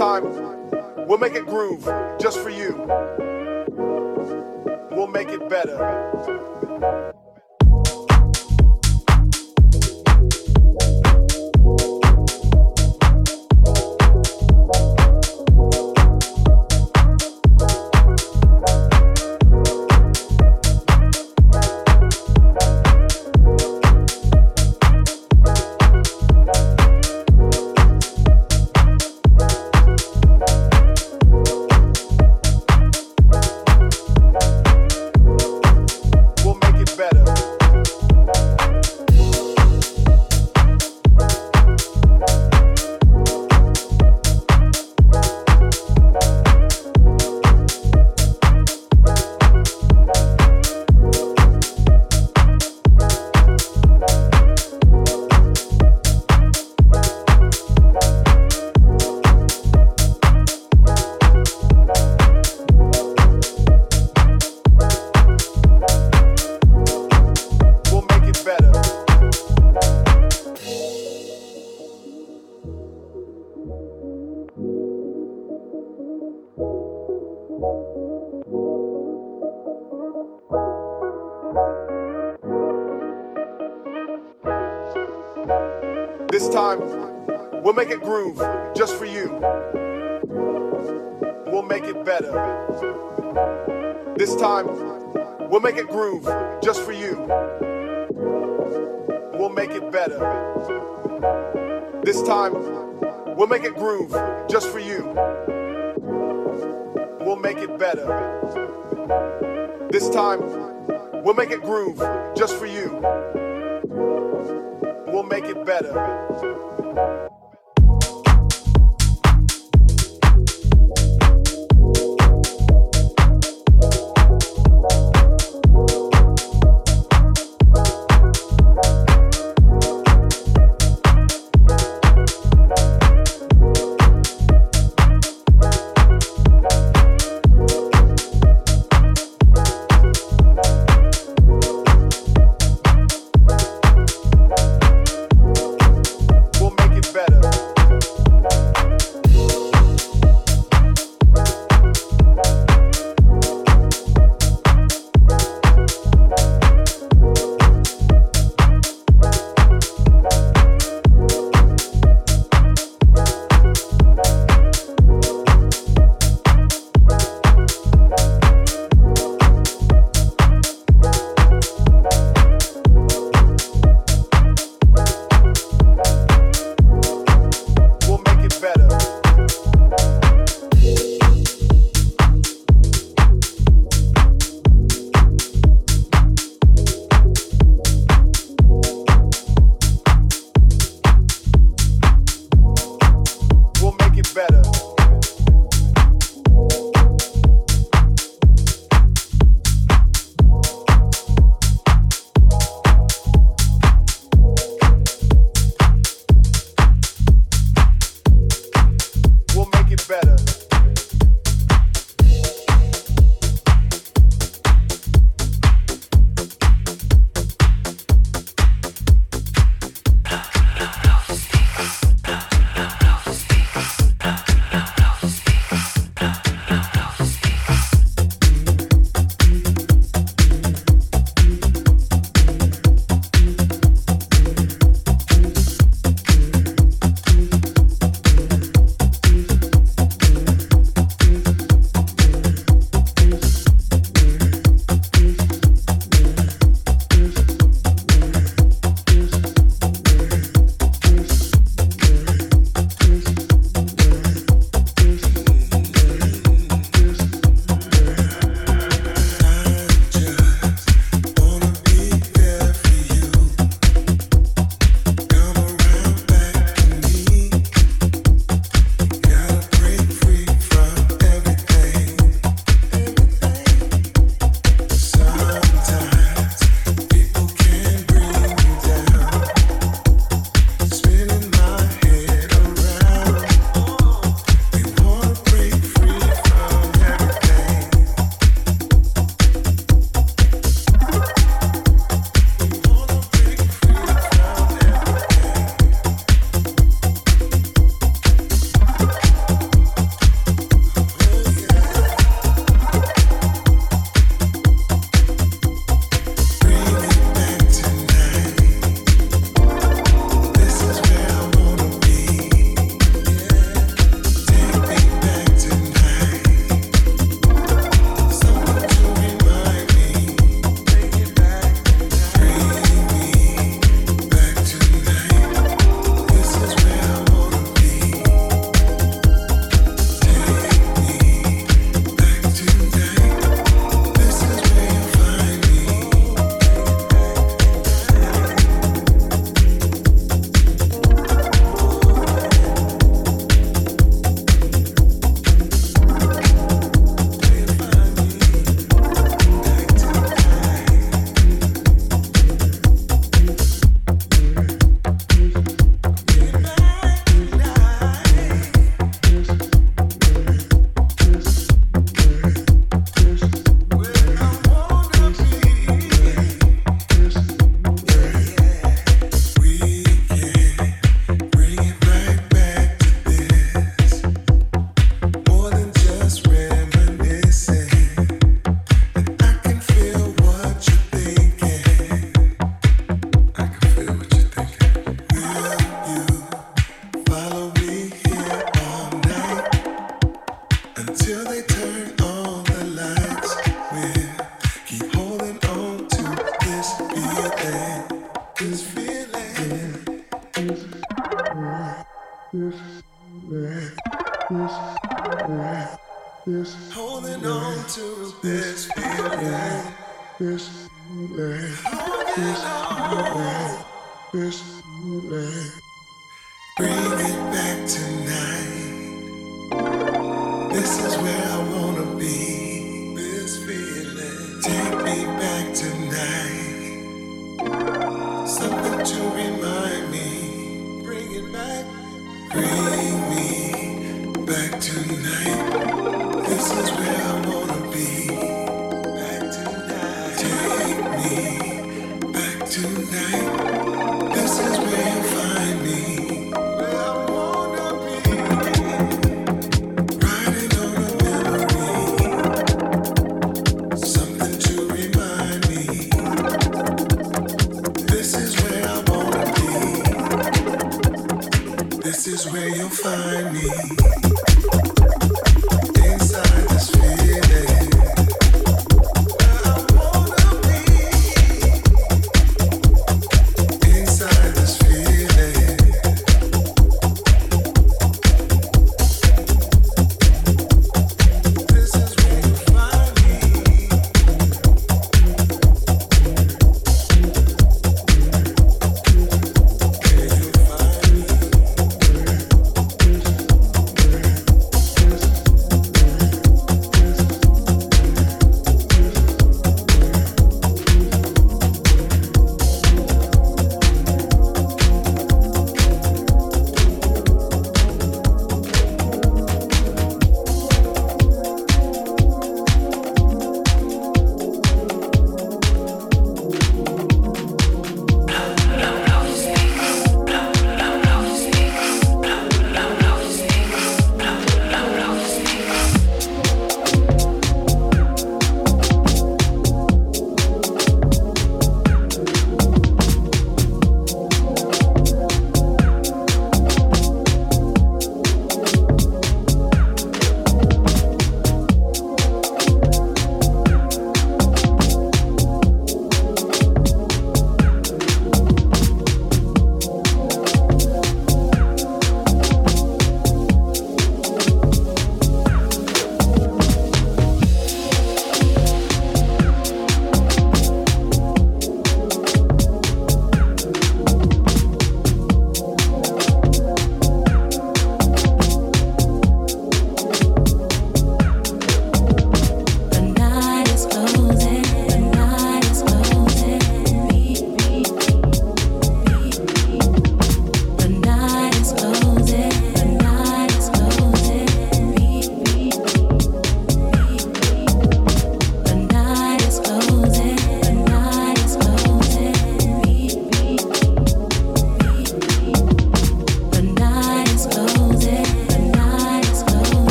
Time, we'll make it groove just for you. We'll make it better. This time, we'll make it groove just for you. We'll make it better. This time, we'll make it groove just for you. We'll make it better. This time, we'll make it groove just for you. We'll make it better. This time, we'll make it groove just for you. Better.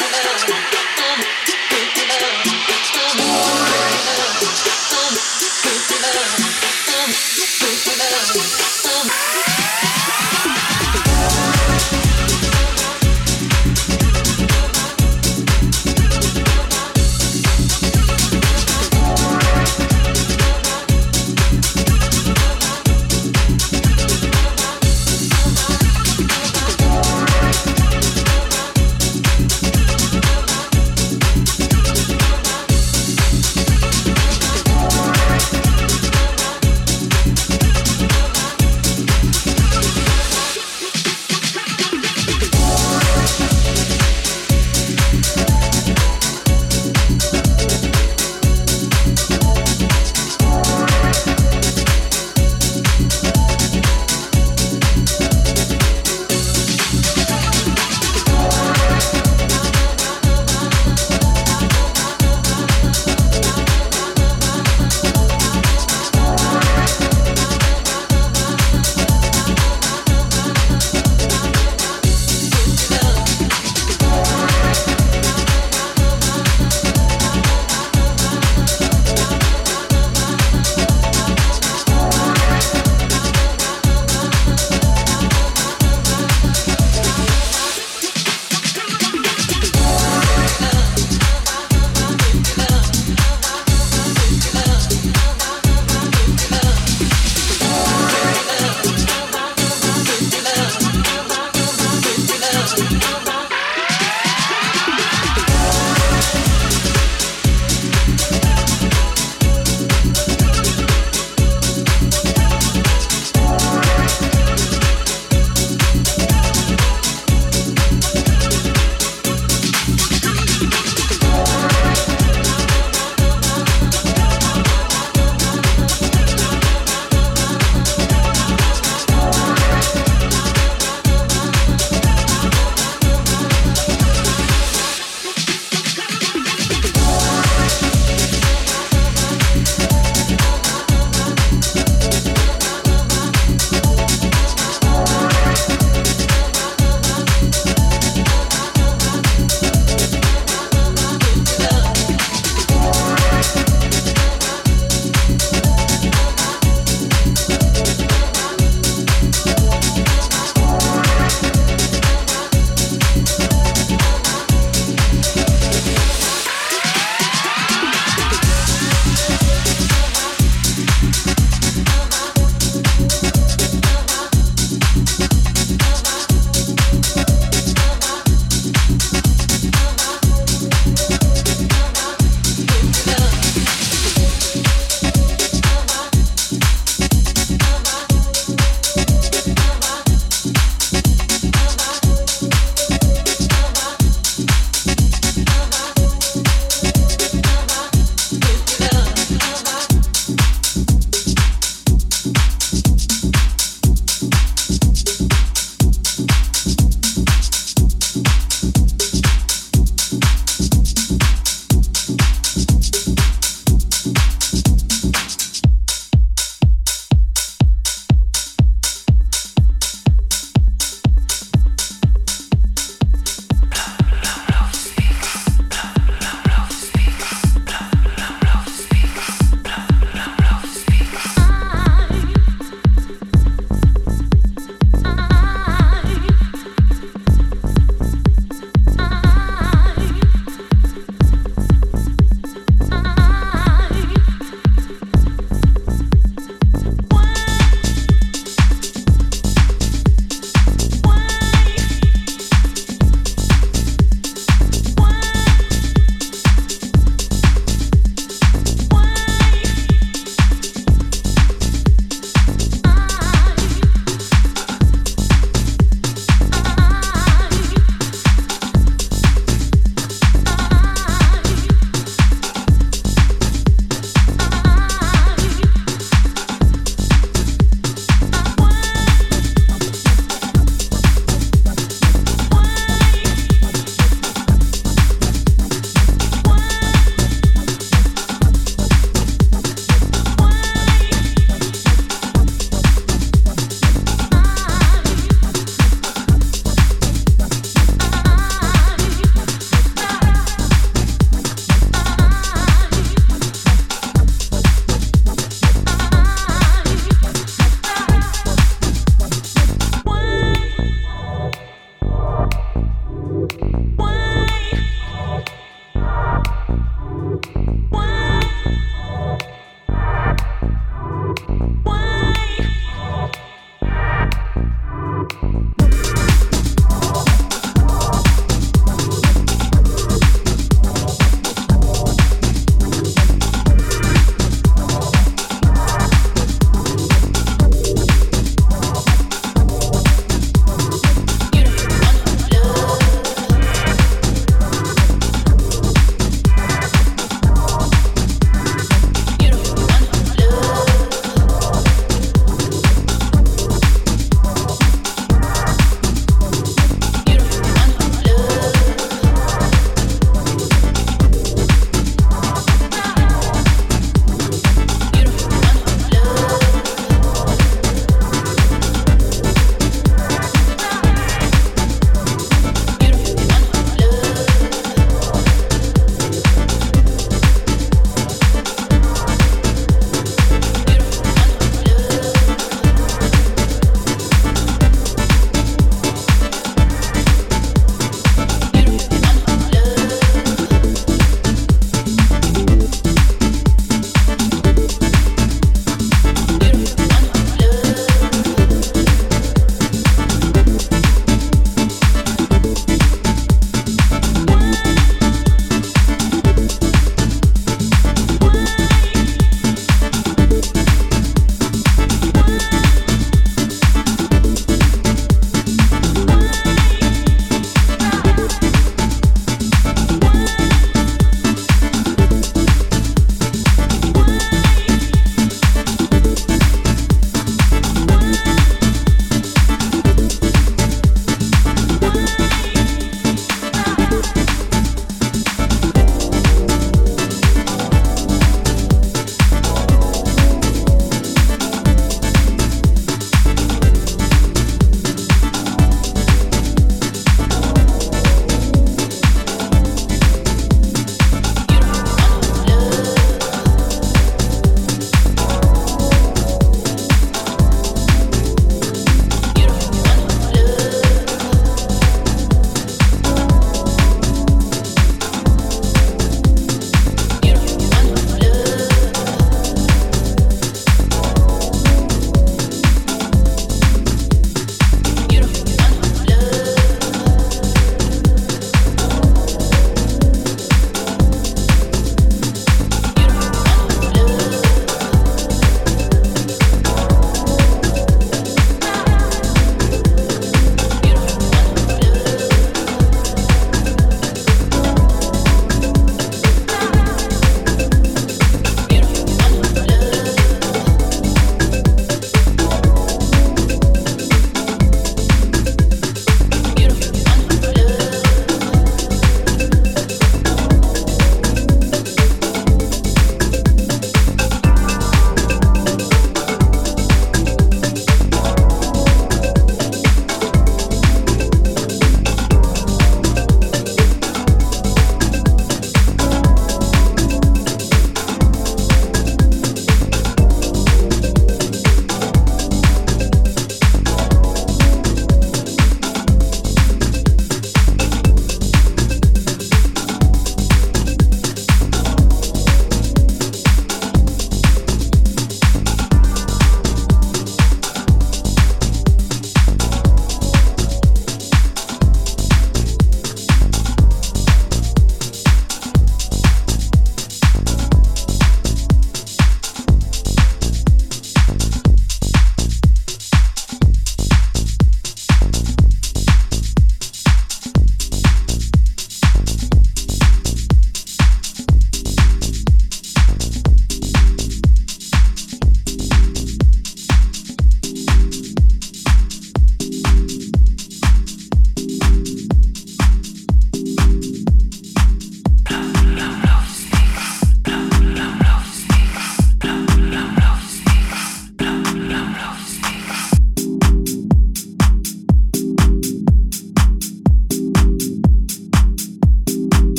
love.